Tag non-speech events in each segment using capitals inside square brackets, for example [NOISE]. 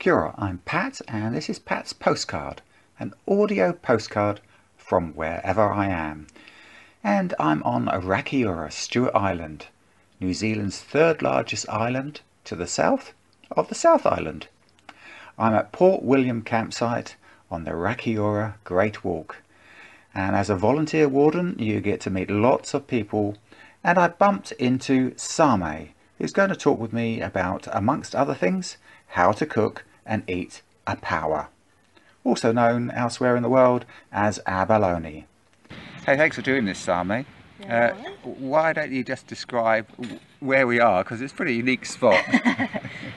Kia I'm Pat and this is Pat's Postcard, an audio postcard from wherever I am. And I'm on Rakiura, Stewart Island, New Zealand's third largest island to the south of the South Island. I'm at Port William campsite on the Rakiura Great Walk. And as a volunteer warden, you get to meet lots of people. And I bumped into Same, who's going to talk with me about, amongst other things, how to cook and eat a paua, also known elsewhere in the world as abalone. Hey, thanks for doing this, Same. Yeah, uh, why don't you just describe where we are, because it's a pretty unique spot. [LAUGHS]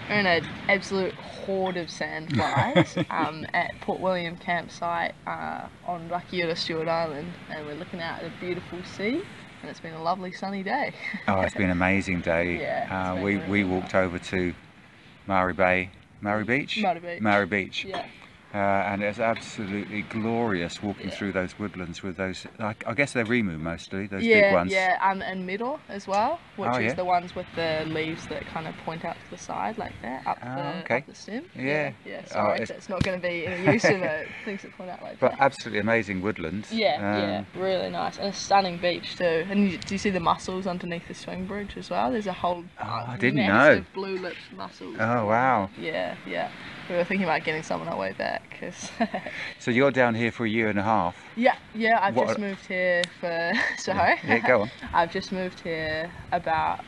We're in an absolute horde of sandflies [LAUGHS] um, at Port William campsite uh, on Rakiura Stewart Island, and we're looking out at a beautiful sea. And it's been a lovely sunny day. oh, it's been an amazing day. [LAUGHS] Yeah, uh, we, really we walked over to Maori Bay Maori Beach? Maori Beach. Maori Beach. Yeah. Uh, and it's absolutely glorious walking yeah. through those woodlands with those. I, I guess they're rimu mostly, those yeah, big ones. Yeah, um, and middle as well, which oh, is yeah. the ones with the leaves that kind of point out to the side like that, up, oh, the, okay. up the stem. Yeah. Yeah, Oh, sorry, it's... it's not going to be any use of it. [LAUGHS] Things that point out like but that. But absolutely amazing woodlands. Yeah, um, yeah, really nice, and a stunning beach too. And you, do you see the mussels underneath the swing bridge as well? There's a whole oh, I didn't massive know. blue lipped mussels. Oh wow. Yeah, yeah. We were thinking about getting some on our way back. Cause [LAUGHS] so you're down here for a year and a half? Yeah, yeah. I've what just moved here for. [LAUGHS] Sorry. Yeah, go on. [LAUGHS] I've just moved here about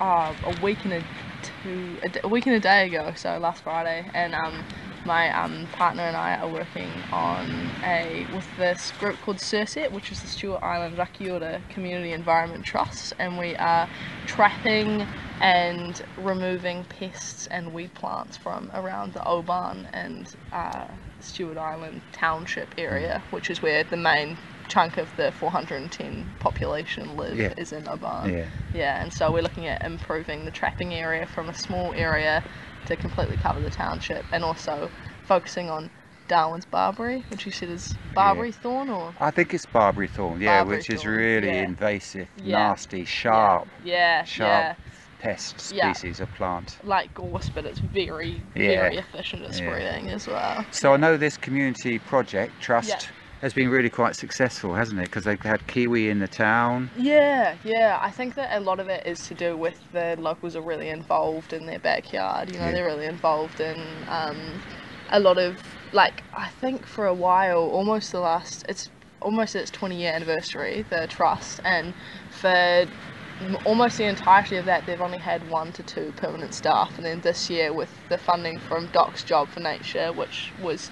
uh, a week and a two a, a week and a day ago. So last Friday, and um, my um, partner and I are working on a with this group called SIRCET, which is the Stewart Island Rakiura Community Environment Trust, and we are trapping and removing pests and weed plants from around the Oban and uh, Stewart Island Township area, which is where the main chunk of the 410 population live yeah. is in Oban. Yeah. Yeah, and so we're looking at improving the trapping area from a small area to completely cover the township and also focusing on Darwin's barberry, which you said is barberry yeah. thorn or I think it's barberry thorn, yeah, barberry which is really yeah. invasive, Yeah. nasty, sharp, yeah, sharp yeah, pest Yeah. species of plant. like gorse, but it's very, Yeah. very efficient at Yeah. spreading as well. So I know this community project, Trust, Yeah. has been really quite successful, hasn't it? Because they've had kiwi in the town. Yeah, yeah. I think that a lot of it is to do with the locals are really involved in their backyard. You know, Yeah. they're really involved in um, a lot of like. I think for a while, almost the last. It's almost its 20 year anniversary, the trust, and for almost the entirety of that, they've only had one to two permanent staff. And then this year, with the funding from DOC's Job for Nature, which was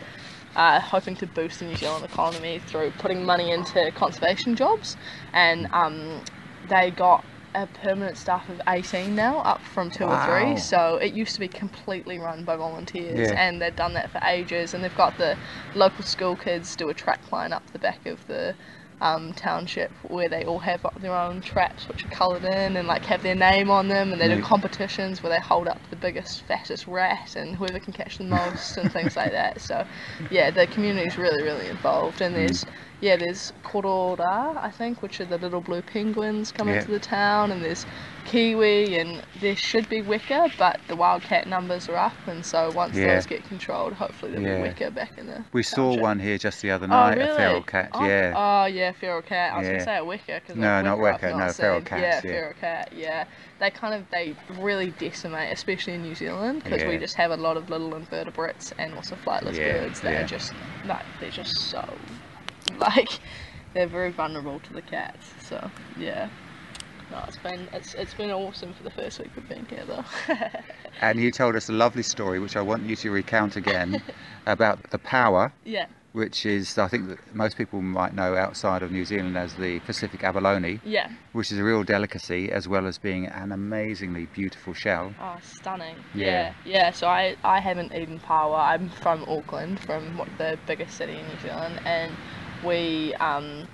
uh, hoping to boost the New Zealand economy through putting money into conservation jobs, and um, they got a permanent staff of 18 now, up from two or three. So it used to be completely run by volunteers, Yeah. and they've done that for ages. And they've got the local school kids do a track line up the back of the um, township where they all have their own traps which are coloured in and like have their name on them and they do competitions where they hold up the biggest fattest rat and whoever can catch the most and things like that. So yeah the community is really really involved and there's yeah there's korora I think which are the little blue penguins coming Yeah. into the town and there's kiwi and there should be weka but the wildcat numbers are up and so once Yeah. those get controlled hopefully there'll Yeah. be weka back in there. We saw one here just the other Oh, night, really? a feral cat, oh, yeah. Oh, yeah, feral cat. I was Yeah. going to say a weka because No, not weka, no, seen. feral Yeah, cats, yeah. feral cat. Yeah, they kind of they really decimate, especially in New Zealand, because we just have a lot of little invertebrates and also flightless Yeah, birds that yeah. are just like they're just so [LAUGHS] like they're very vulnerable to the cats. So yeah. No, it's been it's it's been awesome for the first week we've been here though. [LAUGHS] And you told us a lovely story, which I want you to recount again, [LAUGHS] about the paua. yeah, which is, I think that most people might know outside of New Zealand as the Pacific abalone, yeah. which is a real delicacy, as well as being an amazingly beautiful shell. Oh, stunning. Yeah. Yeah. yeah, So I, I haven't eaten paua. I'm from Auckland, from what, the biggest city in New Zealand, and we um,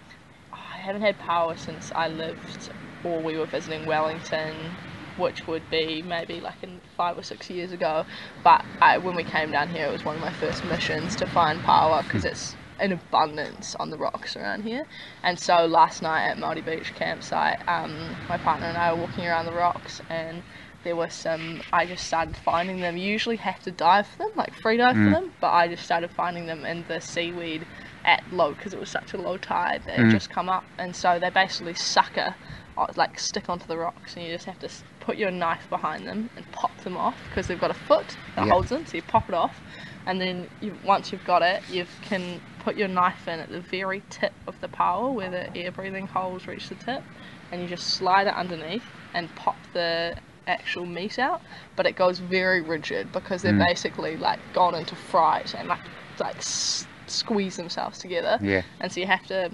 I haven't had paua since I lived or we were visiting Wellington, which would be maybe like in five or six years ago. But I, when we came down here, it was one of my first missions to find paua because it's in abundance on the rocks around here. And so last night at Maori Beach campsite, um, my partner and I were walking around the rocks and there were some. I just started finding them. You usually have to dive for them, like free dive Mm. for them, but I just started finding them in the seaweed at low because it was such a low tide. They had Mm. just come up, and so they basically sucker, uh, like stick onto the rocks, and you just have to put your knife behind them and pop them off because they've got a foot that Yeah. holds them. So you pop it off, and then you, once you've got it, you can put your knife in at the very tip of the paua where the air breathing holes reach the tip, and you just slide it underneath and pop the actual meat out. But it goes very rigid because they're Mm. basically like gone into fright and like like squeeze themselves together, Yeah. and so you have to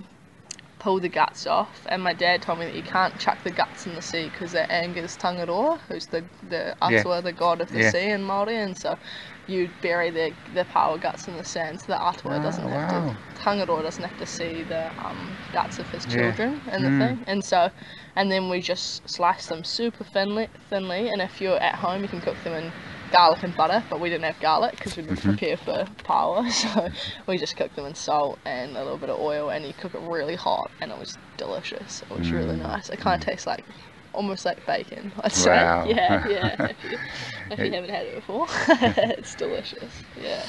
pull the guts off. And my dad told me that you can't chuck the guts in the sea because that angers Tangaroa, who's the the Yeah. Atua, the god of the Yeah. sea in Māori, and so you bury the the paua guts in the sand so the Atua Ah, doesn't have wow. to Tangaroa doesn't have to see the um, guts of his Yeah. children in the Mm. thing. And so and then we just slice them super thinly thinly and if you're at home you can cook them in garlic and butter, but we didn't have garlic because we didn't Mhm. prepare for paua, [LAUGHS] so we just cooked them in salt and a little bit of oil, and you cook it really hot, and it was delicious. It was really Mm, nice. It kind of tastes like almost like bacon, [LAUGHS] I'd say. Wow. Yeah, [LAUGHS] yeah. If you, if you haven't had it before, it's delicious. Yeah.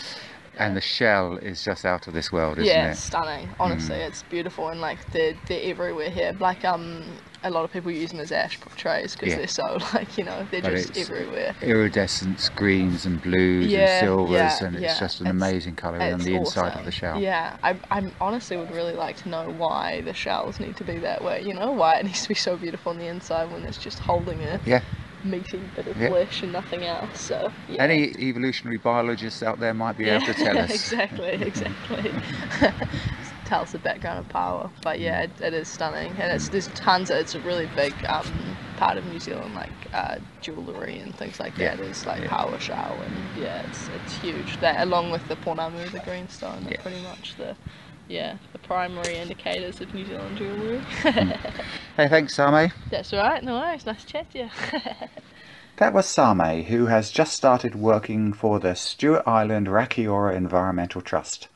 And the shell is just out of this world, isn't yeah, it? it's stunning. Honestly, Mm. it's beautiful, and like they're they're everywhere here. Like um, a lot of people use them as ash trays because Yeah. they're so [LAUGHS] like you know they're But just everywhere. Iridescent greens and blues Yeah, and silvers, yeah, and it's yeah. just an It's- amazing colour on the inside of the shell. Yeah, I, I honestly would really like to know why the shells need to be that way. You know, why it [LAUGHS] needs to be so beautiful on the inside when it's just holding a Yeah. meaty bit of Yeah. flesh and nothing else. So yeah. Any evolutionary biologists out there might be able to tell [LAUGHS] us. exactly, exactly. Tell us the background of paua, but yeah, it, it is stunning, and it's there's tons. Of, it's a really big um, part of New Zealand, like uh, jewellery and things like Yeah, that. Is like yeah. paua shell, and yeah, it's it's huge. That along with the pounamu, the greenstone, Yeah. pretty much the yeah the primary indicators of New Zealand jewellery. [LAUGHS] Hey, thanks, Same. That's right. No worries. Nice to chat to you. [LAUGHS] That was Same, who has just started working for the Stewart Island Rakiura Environmental Trust.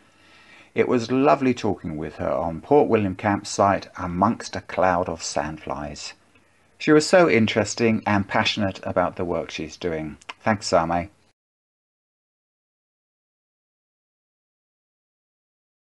It was lovely talking with her on Port William campsite amongst a cloud of sandflies. She was so interesting and passionate about the work she's doing. Thanks, Same.